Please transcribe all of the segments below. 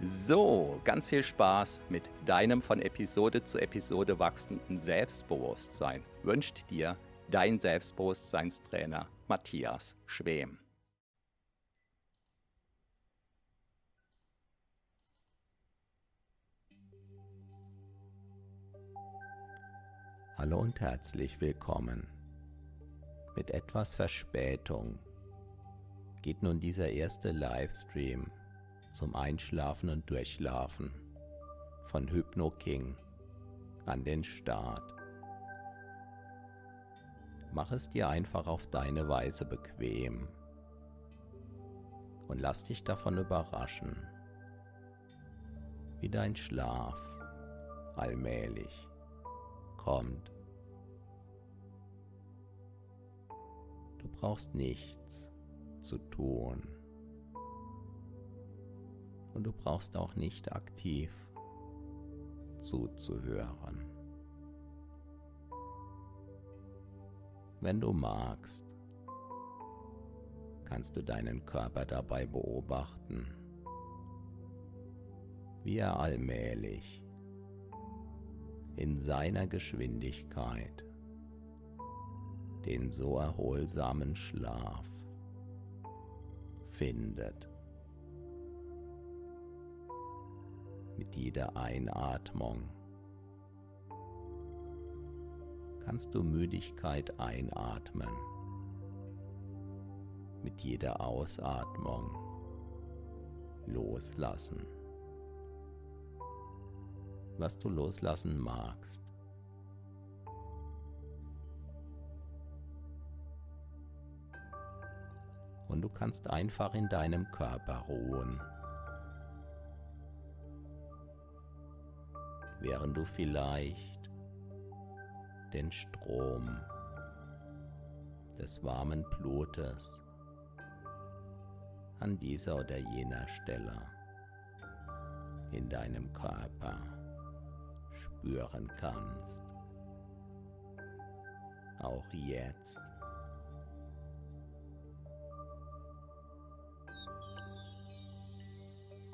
So, ganz viel Spaß mit deinem von Episode zu Episode wachsenden Selbstbewusstsein wünscht dir dein Selbstbewusstseinstrainer Matthias Schwem. Hallo und herzlich willkommen. Mit etwas Verspätung geht nun dieser erste Livestream zum Einschlafen und Durchschlafen von Hypno King an den Start. Mach es dir einfach auf deine Weise bequem und lass dich davon überraschen, wie dein Schlaf allmählich kommt. Du brauchst nichts zu tun und du brauchst auch nicht aktiv zuzuhören. Wenn du magst, kannst du deinen Körper dabei beobachten, wie er allmählich in seiner Geschwindigkeit den so erholsamen Schlaf findet. Mit jeder Einatmung kannst du Müdigkeit einatmen. Mit jeder Ausatmung loslassen. Was du loslassen magst. Und du kannst einfach in deinem Körper ruhen. Während du vielleicht den Strom des warmen Blutes an dieser oder jener Stelle in deinem Körper spüren kannst. Auch jetzt.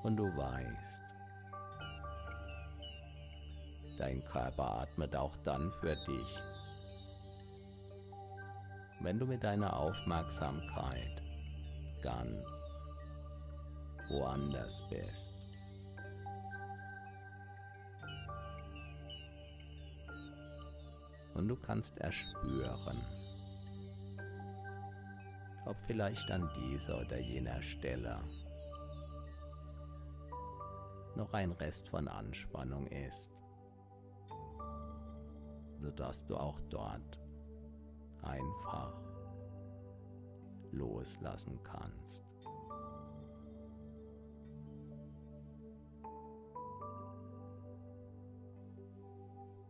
Und du weißt, Dein Körper atmet auch dann für dich, wenn du mit deiner Aufmerksamkeit ganz woanders bist. Und du kannst erspüren, ob vielleicht an dieser oder jener Stelle noch ein Rest von Anspannung ist sodass du auch dort einfach loslassen kannst.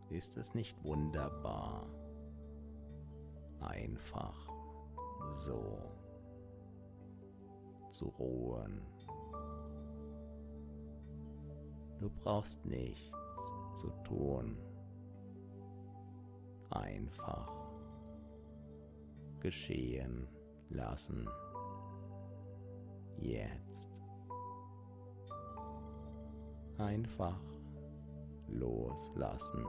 Ist es nicht wunderbar, einfach so zu ruhen? Du brauchst nichts zu tun einfach geschehen lassen. Jetzt. Einfach loslassen.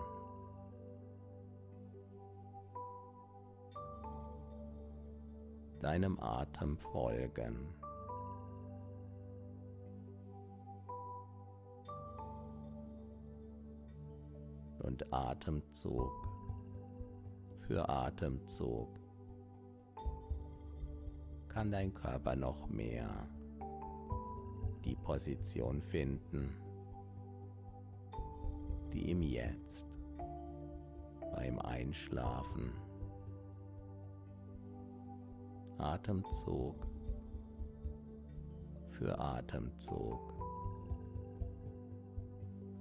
Deinem Atem folgen. Und Atemzug für Atemzug kann dein Körper noch mehr die Position finden, die ihm jetzt beim Einschlafen Atemzug für Atemzug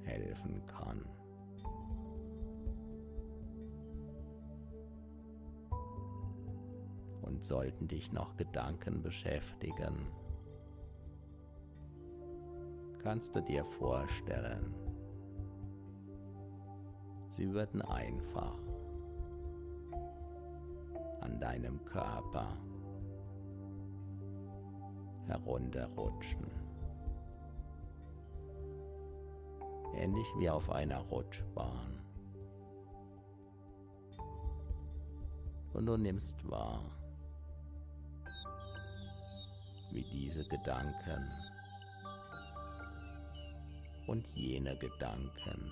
helfen kann. Sollten dich noch Gedanken beschäftigen, kannst du dir vorstellen, sie würden einfach an deinem Körper herunterrutschen. Ähnlich wie auf einer Rutschbahn. Und du nimmst wahr, wie diese Gedanken und jene Gedanken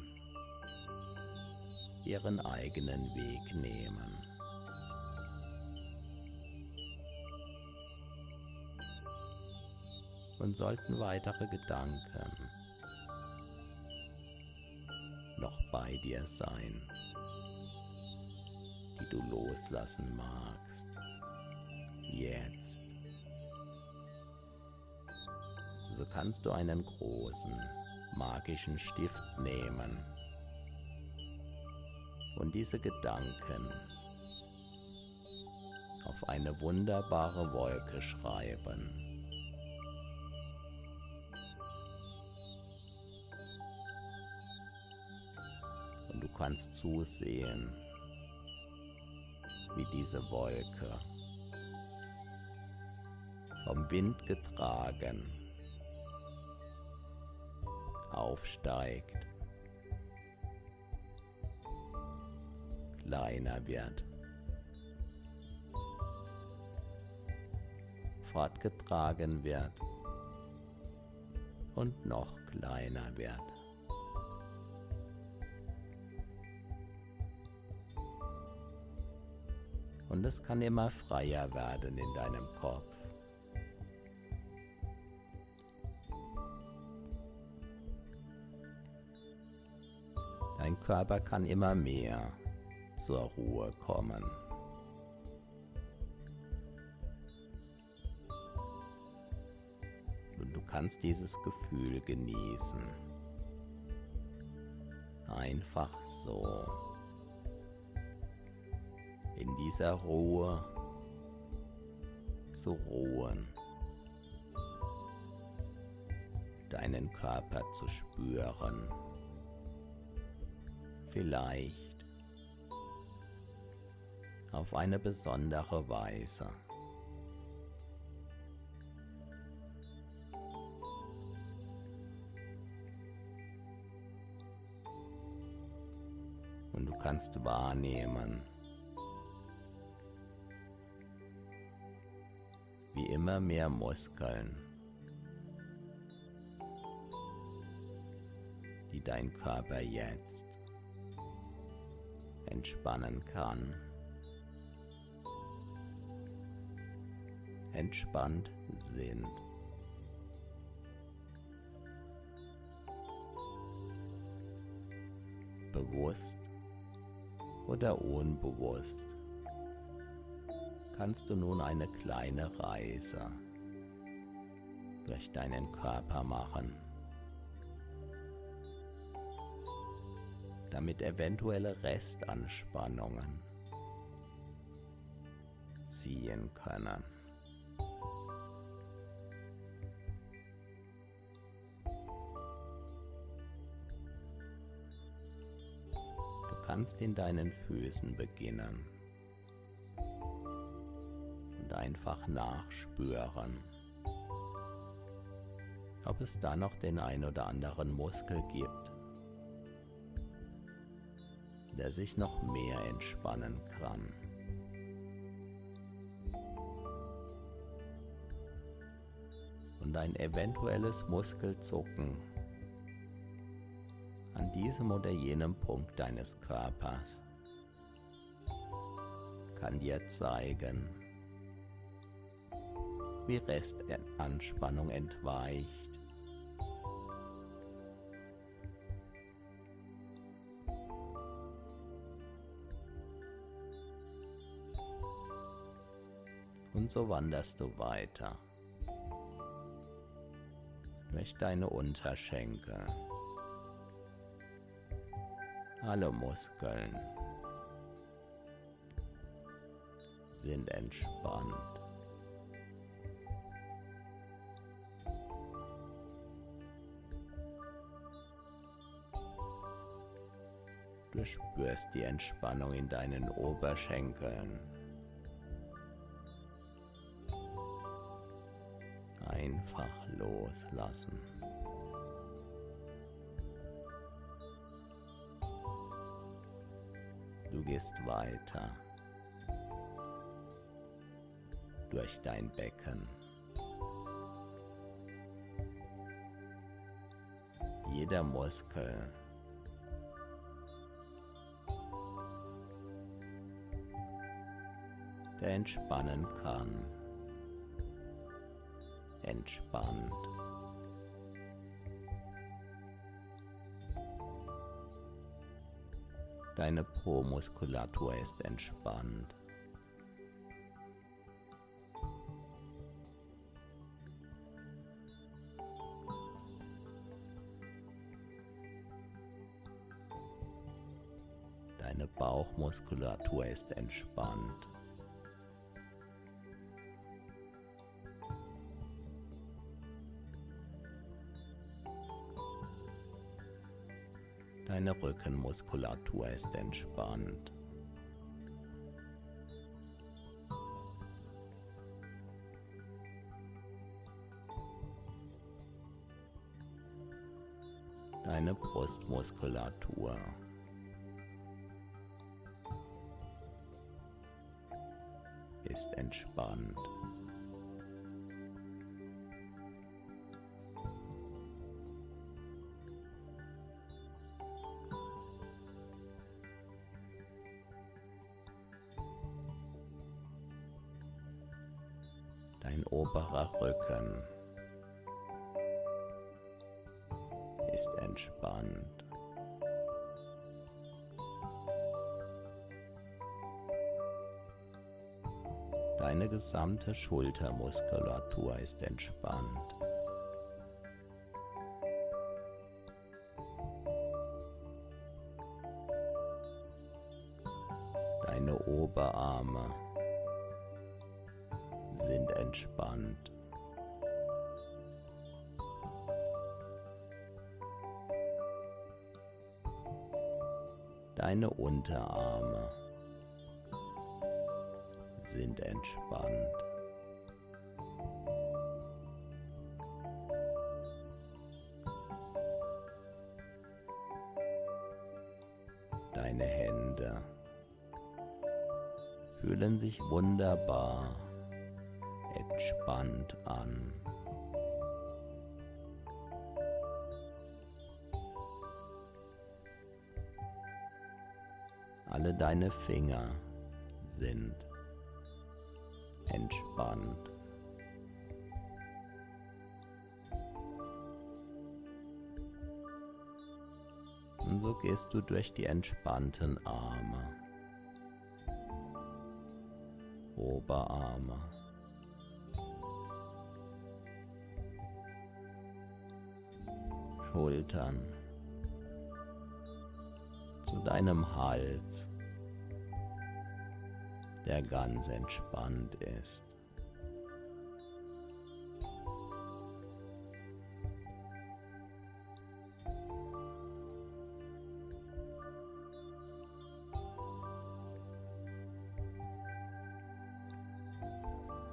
ihren eigenen Weg nehmen. und sollten weitere Gedanken noch bei dir sein, die du loslassen magst. Jetzt. So kannst du einen großen magischen Stift nehmen und diese Gedanken auf eine wunderbare Wolke schreiben. kannst zusehen, wie diese Wolke vom Wind getragen aufsteigt, kleiner wird, fortgetragen wird und noch kleiner wird. und es kann immer freier werden in deinem Kopf. Dein Körper kann immer mehr zur Ruhe kommen. Und du kannst dieses Gefühl genießen. Einfach so in dieser Ruhe zu ruhen, deinen Körper zu spüren, vielleicht auf eine besondere Weise. Und du kannst wahrnehmen, wie immer mehr Muskeln, die dein Körper jetzt entspannen kann. Entspannt sind. Bewusst oder unbewusst kannst du nun eine kleine Reise durch deinen Körper machen, damit eventuelle Restanspannungen ziehen können. Du kannst in deinen Füßen beginnen einfach nachspüren, ob es da noch den ein oder anderen Muskel gibt, der sich noch mehr entspannen kann. Und ein eventuelles Muskelzucken an diesem oder jenem Punkt deines Körpers kann dir zeigen, wie Restanspannung entweicht Und so wanderst du weiter durch deine Unterschenkel, alle Muskeln sind entspannt. Du spürst die Entspannung in deinen Oberschenkeln. Einfach loslassen. Du gehst weiter durch dein Becken. Jeder Muskel der entspannen kann, entspannt. Deine Po-Muskulatur ist entspannt. Deine Bauchmuskulatur ist entspannt. Rückenmuskulatur ist entspannt. Deine Brustmuskulatur. ist entspannt. Gesamte Schultermuskulatur ist entspannt. Deine Oberarme sind entspannt. Deine Unterarme sind entspannt. Deine Hände fühlen sich wunderbar entspannt an. Alle deine Finger entspannt. Und so gehst du durch die entspannten Arme, Oberarme, Schultern, zu deinem Hals der ganz entspannt ist.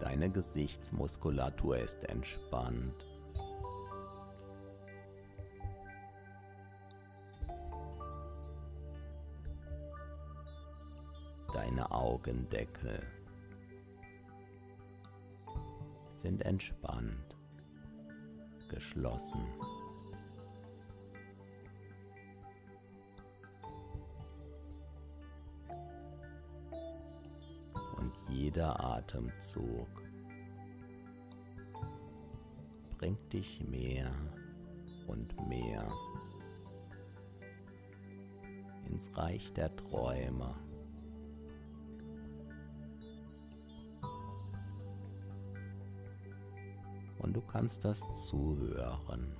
Deine Gesichtsmuskulatur ist entspannt. Deine Augendeckel, sind entspannt. geschlossen. Und jeder Atemzug bringt dich mehr und mehr ins Reich der Träume. Und du kannst das Zuhören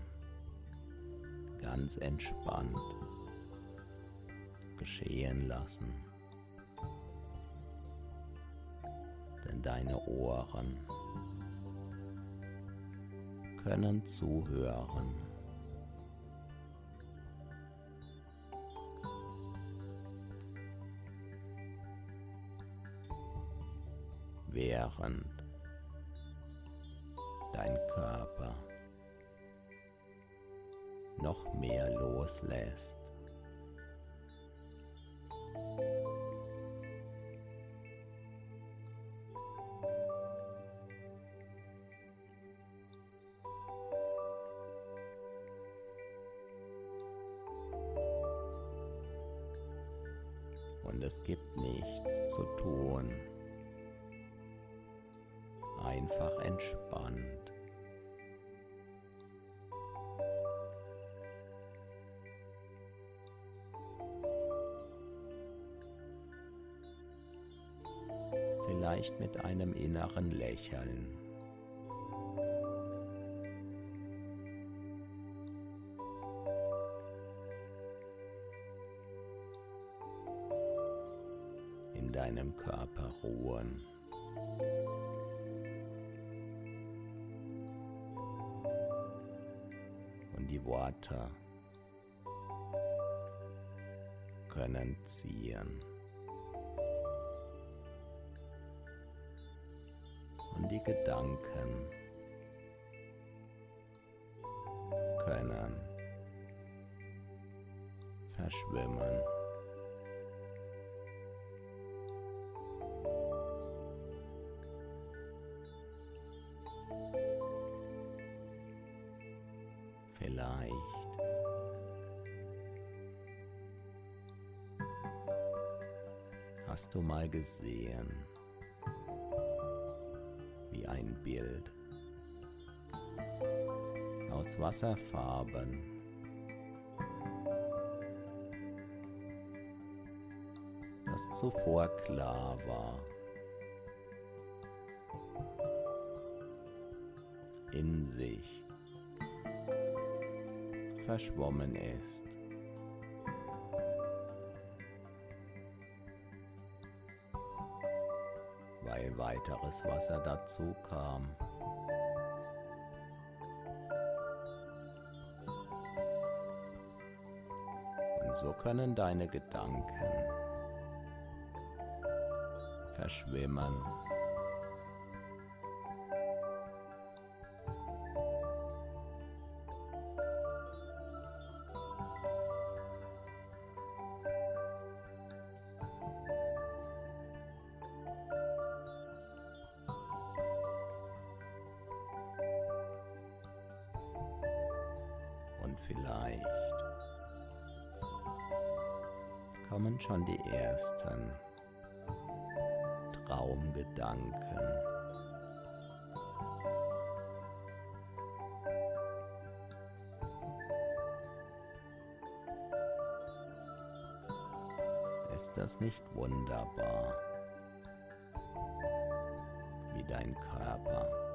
ganz entspannt geschehen lassen. Denn deine Ohren können zuhören. Während dein Körper noch mehr loslässt. Und es gibt nichts zu tun. Einfach entspannt. Vielleicht mit einem inneren Lächeln. In deinem Körper ruhen. Und die Worte können ziehen. Gedanken. Können. Verschwimmen. Vielleicht. Hast du mal gesehen, ein Bild aus Wasserfarben. das zuvor klar war. In sich verschwommen ist. Weiteres Wasser dazu kam. Und so können deine Gedanken verschwimmen. Vielleicht. Kommen schon die ersten Traumgedanken. Ist das nicht wunderbar, wie dein Körper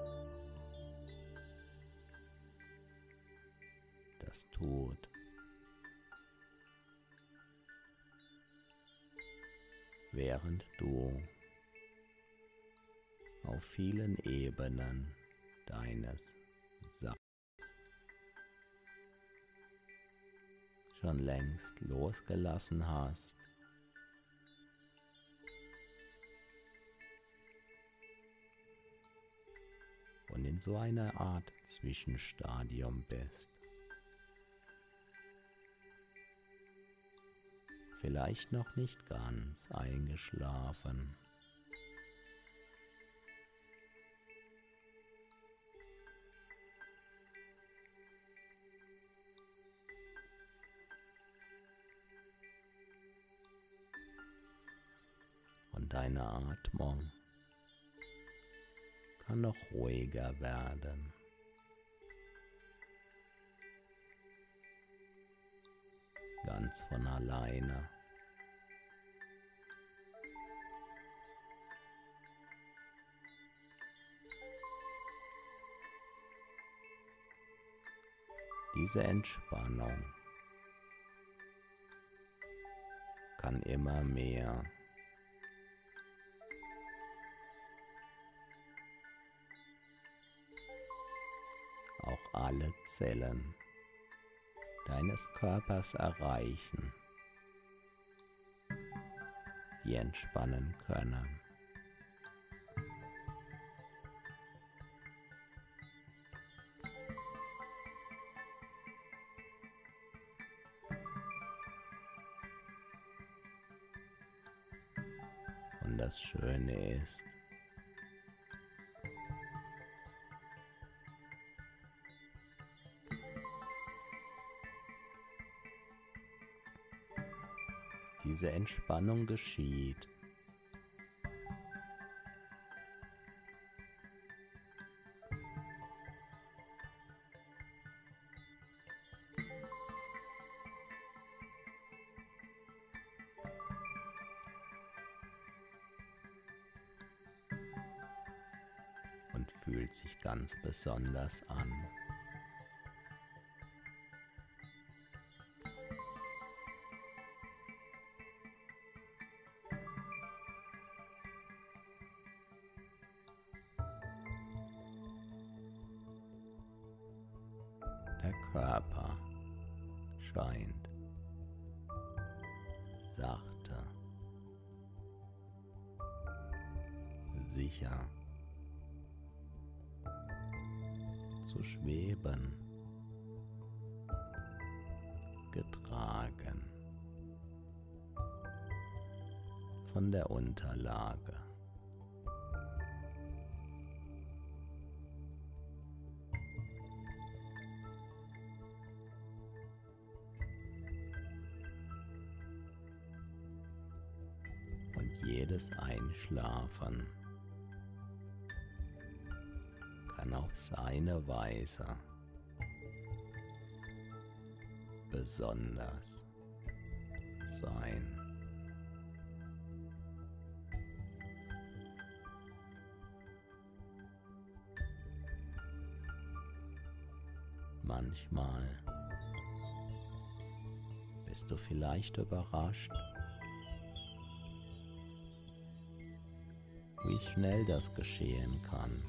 Während du auf vielen Ebenen deines Sacks schon längst losgelassen hast, und in so einer Art Zwischenstadium bist. vielleicht noch nicht ganz eingeschlafen. Und deine Atmung kann noch ruhiger werden. ganz von alleine. Diese Entspannung kann immer mehr auch alle Zellen deines Körpers erreichen, die entspannen können. Das Schöne ist, diese Entspannung geschieht. Ganz besonders an. Der Körper scheint sachte, sicher zu schweben, getragen. Von der Unterlage. Und jedes Einschlafen kann auf seine Weise besonders sein. Manchmal bist du vielleicht überrascht, wie schnell das geschehen kann.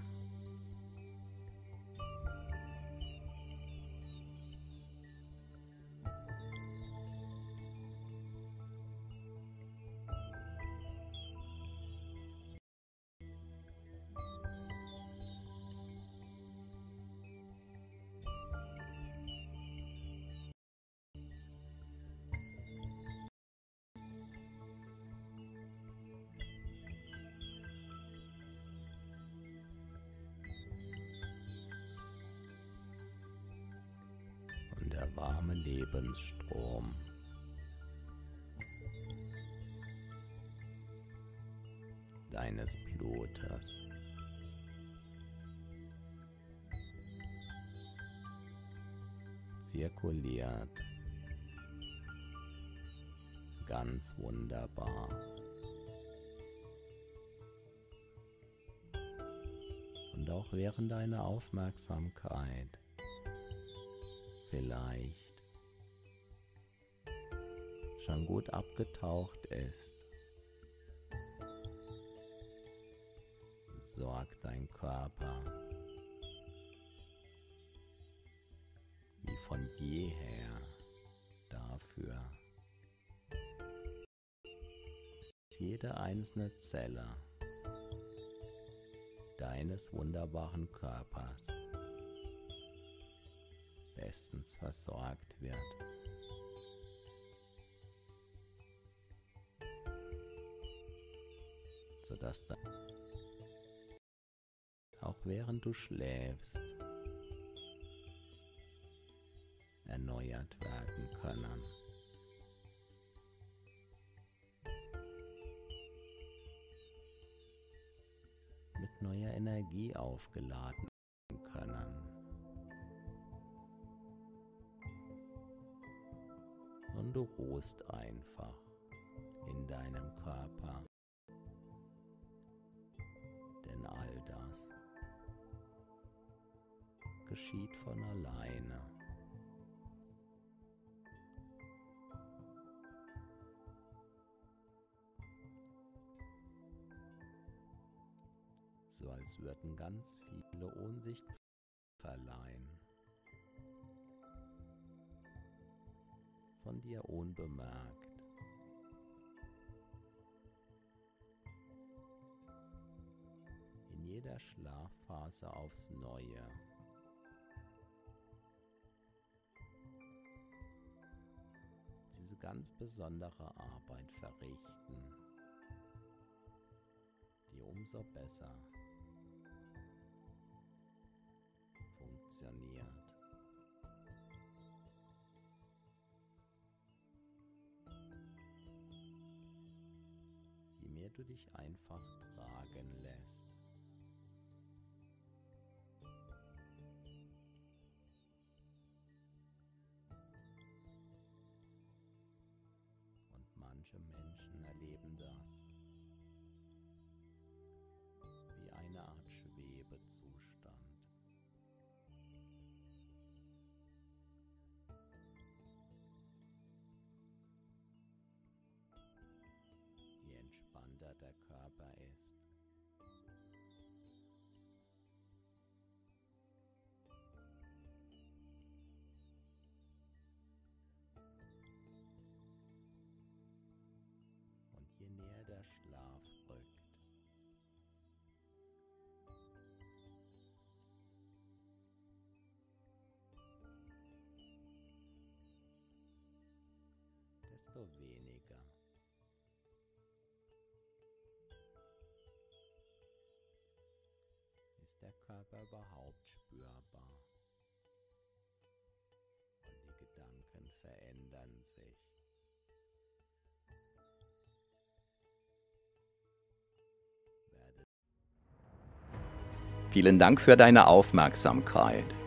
Der warme Lebensstrom. Deines Blutes. Zirkuliert. Ganz wunderbar. Und auch während deiner Aufmerksamkeit vielleicht schon gut abgetaucht ist, sorgt dein Körper wie von jeher dafür, dass jede einzelne Zelle deines wunderbaren Körpers bestens versorgt wird. Sodass dann auch während du schläfst erneuert werden können. neuer Energie aufgeladen du ruhst einfach in deinem Körper. Denn all das geschieht von alleine. So als würden ganz viele Ohnsicht verleihen. Von dir unbemerkt. In jeder Schlafphase aufs Neue. Diese ganz besondere Arbeit verrichten, die umso besser funktioniert. Du dich einfach tragen lässt. Und manche Menschen erleben das desto weniger ist der Körper überhaupt spürbar. Und die Gedanken verändern sich. Vielen Dank für deine Aufmerksamkeit.